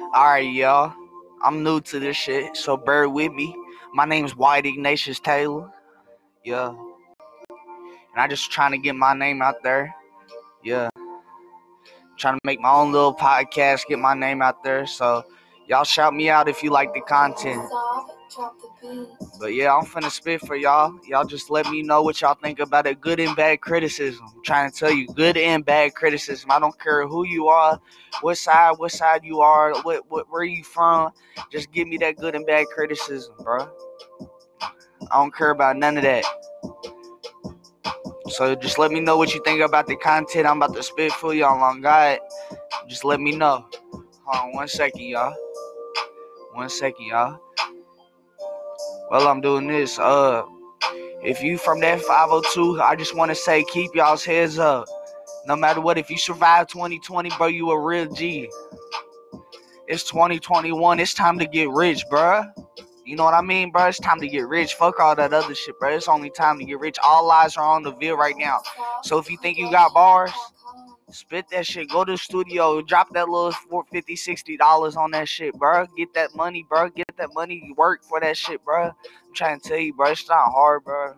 Alright, y'all. I'm new to this shit, so bear with me. My name's White Ignatius Taylor. Yeah. And I just trying to get my name out there. Yeah. Trying to make my own little podcast, get my name out there. So y'all shout me out if you like the content. But yeah, I'm finna spit for y'all. Y'all just let me know what y'all think about it. Good and bad criticism. I'm trying to tell you, good and bad criticism. I don't care who you are, what side, what side you are, what, what where you from. Just give me that good and bad criticism, bro. I don't care about none of that. So just let me know what you think about the content I'm about to spit for y'all on God. Just let me know. Hold on one second, y'all. One second, y'all. Well, I'm doing this. Uh, if you from that 502, I just want to say keep y'all's heads up. No matter what, if you survive 2020, bro, you a real G. It's 2021. It's time to get rich, bro. You know what I mean, bro? It's time to get rich. Fuck all that other shit, bro. It's only time to get rich. All eyes are on the Ville right now. So if you think you got bars, spit that shit. Go to the studio. Drop that little 50 60 dollars on that shit, bro. Get that money, bro. Get that money. Work for that shit, bro. I'm trying to tell you, bro. It's not hard, bro.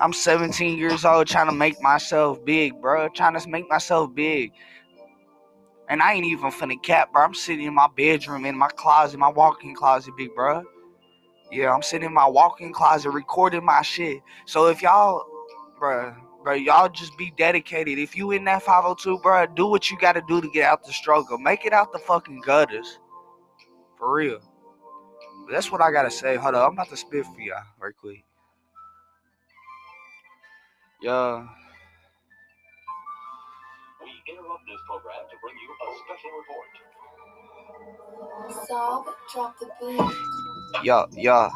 I'm 17 years old trying to make myself big, bro. Trying to make myself big. And I ain't even finna cap, bro. I'm sitting in my bedroom, in my closet, my walk-in closet, big bro. Yeah, I'm sitting in my walk-in closet recording my shit. So if y'all, bro, bro, y'all just be dedicated. If you in that 502, bro, do what you gotta do to get out the struggle. Make it out the fucking gutters. For real. But that's what I gotta say. Hold up, I'm about to spit for y'all right quick. Yeah We interrupt this program to bring you a special report. Sob, drop the beat. Yo, yo.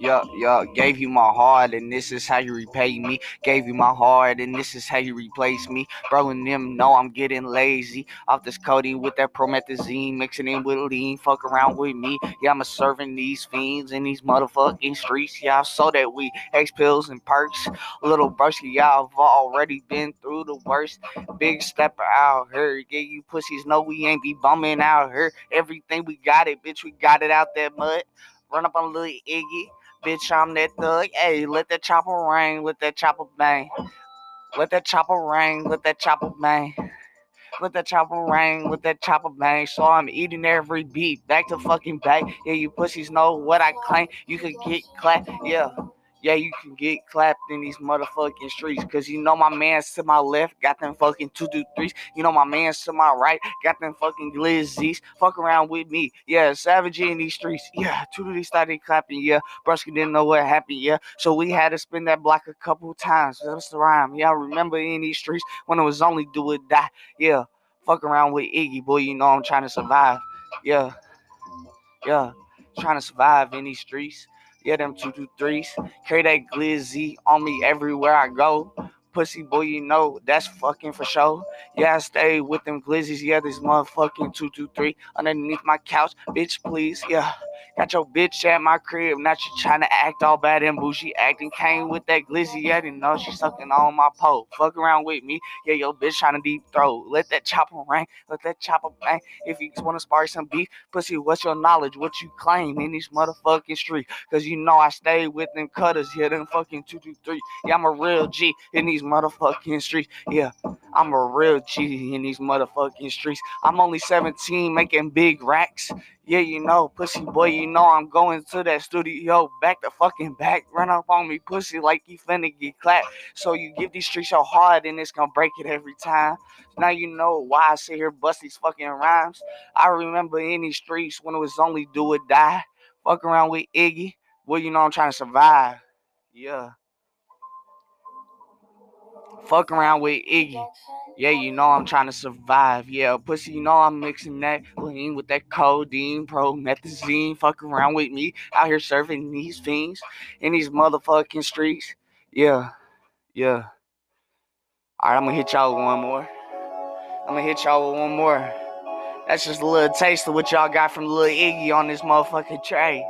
Yeah, yeah, gave you my heart, and this is how you repay me. Gave you my heart, and this is how you replace me. Bro, and them know I'm getting lazy. Off this codeine with that promethazine, mixing in with lean. Fuck around with me. Yeah, I'm a serving these fiends in these motherfucking streets. Yeah, I saw that we X pills and perks. Little brusky, yeah, I've already been through the worst. Big stepper out here. Yeah, you pussies know we ain't be bumming out here. Everything we got it, bitch, we got it out that mud. Run up on little Iggy. Bitch, I'm that thug. Hey, let that chopper ring, let that chopper bang. Let that chopper ring, let that chopper bang. Let that chopper ring, let that chopper bang. So I'm eating every beat, back to fucking back. Yeah, you pussies know what I claim. You could get clapped, yeah yeah, you can get clapped in these motherfucking streets. Cause you know my man's to my left got them fucking two two threes. You know my man's to my right got them fucking glizzies. Fuck around with me. Yeah, savage in these streets. Yeah, two these started clapping. Yeah, Brusky didn't know what happened. Yeah, so we had to spin that block a couple times. That's the rhyme. Yeah, I remember in these streets when it was only do or die. Yeah, fuck around with Iggy, boy. You know I'm trying to survive. Yeah, yeah, trying to survive in these streets. Yeah, them two two threes. Carry that glizzy on me everywhere I go. Pussy boy, you know that's fucking for sure. Yeah, I stay with them glizzies. Yeah, this motherfucking two two three underneath my couch, bitch. Please, yeah. Got your bitch at my crib. Now she trying to act all bad and bougie. Acting came with that glizzy. Yeah, didn't know she sucking on my pole. Fuck around with me. Yeah, your bitch trying to deep throat. Let that chopper ring. Let that chopper bang. If you just want to spark some beef, pussy, what's your knowledge? What you claim in these motherfucking streets? Cause you know I stay with them cutters. Yeah, them fucking 223. Yeah, I'm a real G in these motherfucking streets. Yeah, I'm a real G in these motherfucking streets. I'm only 17 making big racks. Yeah, you know, pussy boy, you know I'm going to that studio back to fucking back. Run up on me, pussy, like you finna get clapped. So you give these streets your heart and it's gonna break it every time. Now you know why I sit here bust these fucking rhymes. I remember in these streets when it was only do or die. Fuck around with Iggy. Well, you know I'm trying to survive. Yeah. Fuck around with Iggy. Yeah, you know I'm trying to survive. Yeah, pussy, you know I'm mixing that lean with that codeine, promethazine. Fuck around with me out here serving these fiends in these motherfucking streets. Yeah, yeah. All right, I'm gonna hit y'all with one more. I'm gonna hit y'all with one more. That's just a little taste of what y'all got from Lil Iggy on this motherfucking tray.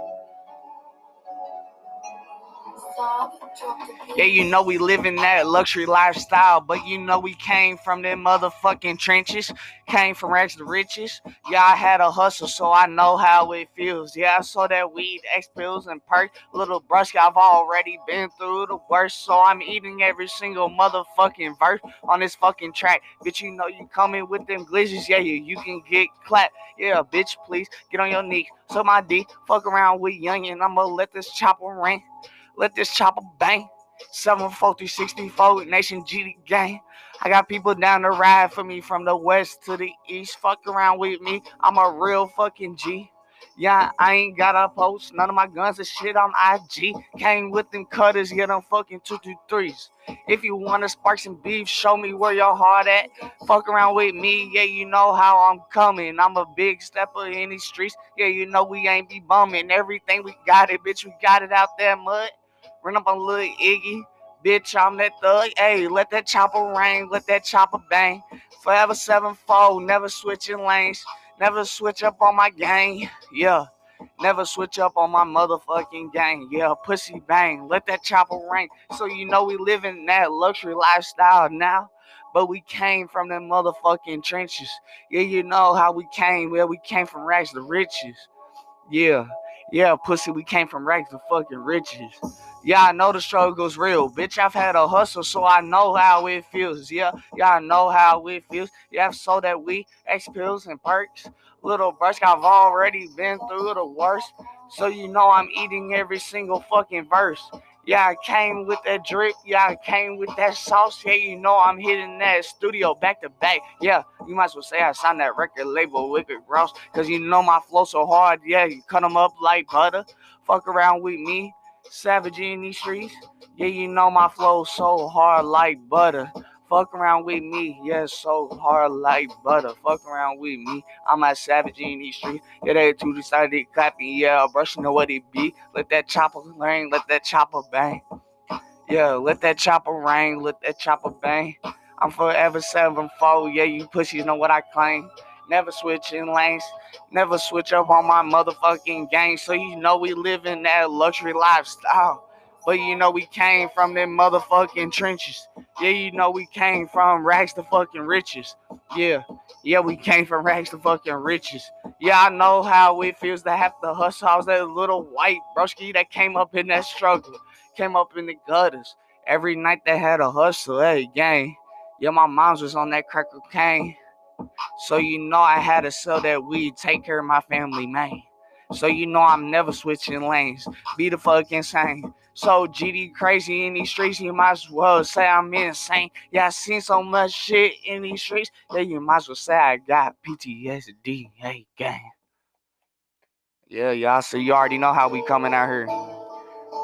Yeah, you know we live in that luxury lifestyle, but you know we came from them motherfucking trenches, came from rags to riches. Yeah, I had a hustle, so I know how it feels. Yeah, I saw that weed, X pills, and perk. Little brusky, I've already been through the worst, so I'm eating every single motherfucking verse on this fucking track. Bitch, you know you coming with them glitches, yeah, you, you can get clapped. Yeah, bitch, please get on your knees. So my D, fuck around with young and I'ma let this chopper ring. Let this chopper bang. 74364 Nation GD gang. I got people down the ride for me from the west to the east. Fuck around with me. I'm a real fucking G. Yeah, I ain't got a post. None of my guns and shit on IG. Came with them cutters, get them fucking 223s. If you wanna spark some beef, show me where your heart at. Fuck around with me, yeah, you know how I'm coming. I'm a big stepper in these streets. Yeah, you know we ain't be bumming. Everything we got it, bitch, we got it out there, mud. Run up on little Iggy. Bitch, I'm that thug. Hey, let that chopper ring, let that chopper bang. Forever sevenfold, never switching lanes, never switch up on my gang. Yeah, never switch up on my motherfucking gang. Yeah, pussy bang, let that chopper ring. So you know we live in that luxury lifestyle now. But we came from them motherfucking trenches. Yeah, you know how we came. Well, we came from rags to riches. Yeah, yeah, pussy, we came from rags to fucking riches. Yeah, I know the struggle's real. Bitch, I've had a hustle, so I know how it feels. Yeah, yeah, I know how it feels. Yeah, so that we X pills and perks. Little brush, I've already been through the worst. So you know I'm eating every single fucking verse. Yeah, I came with that drip. Yeah, I came with that sauce. Yeah, you know I'm hitting that studio back to back. Yeah, you might as well say I signed that record label with Rick Ross. Cause you know my flow so hard. Yeah, you cut them up like butter. Fuck around with me. Savage in these streets. Yeah, you know my flow so hard like butter. Fuck around with me, yeah, so hard like butter. Fuck around with me, I'm a savage in these streets. Yeah, they two decided clapping, yeah, brushing know what it be. Let that chopper ring, let that chopper bang. Yeah, let that chopper ring, let that chopper bang. I'm forever sevenfold, yeah, you pussies know what I claim. Never switching lanes, never switch up on my motherfucking game. So you know we live in that luxury lifestyle. But you know we came from them motherfucking trenches. Yeah, you know we came from rags to fucking riches. Yeah, yeah, we came from rags to fucking riches. Yeah, I know how it feels to have to hustle. I was that little white broski that came up in that struggle, came up in the gutters. Every night they had a hustle, hey gang. Yeah, my mom's was on that crack cocaine. So you know I had to sell that weed, take care of my family, man. So you know I'm never switching lanes. Be the fuck insane. So GD crazy in these streets, you might as well say I'm insane. Yeah, I seen so much shit in these streets that you might as well say I got PTSD. Hey, gang. Yeah, y'all. So you already know how we coming out here.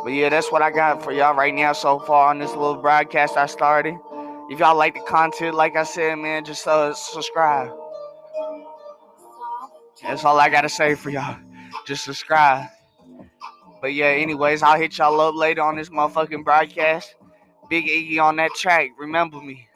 But yeah, that's what I got for y'all right now so far on this little broadcast I started. If y'all like the content, like I said, man, just uh, subscribe. That's all I gotta say for y'all. Just subscribe. But yeah, anyways, I'll hit y'all up later on this motherfucking broadcast. Big Iggy on that track. Remember me.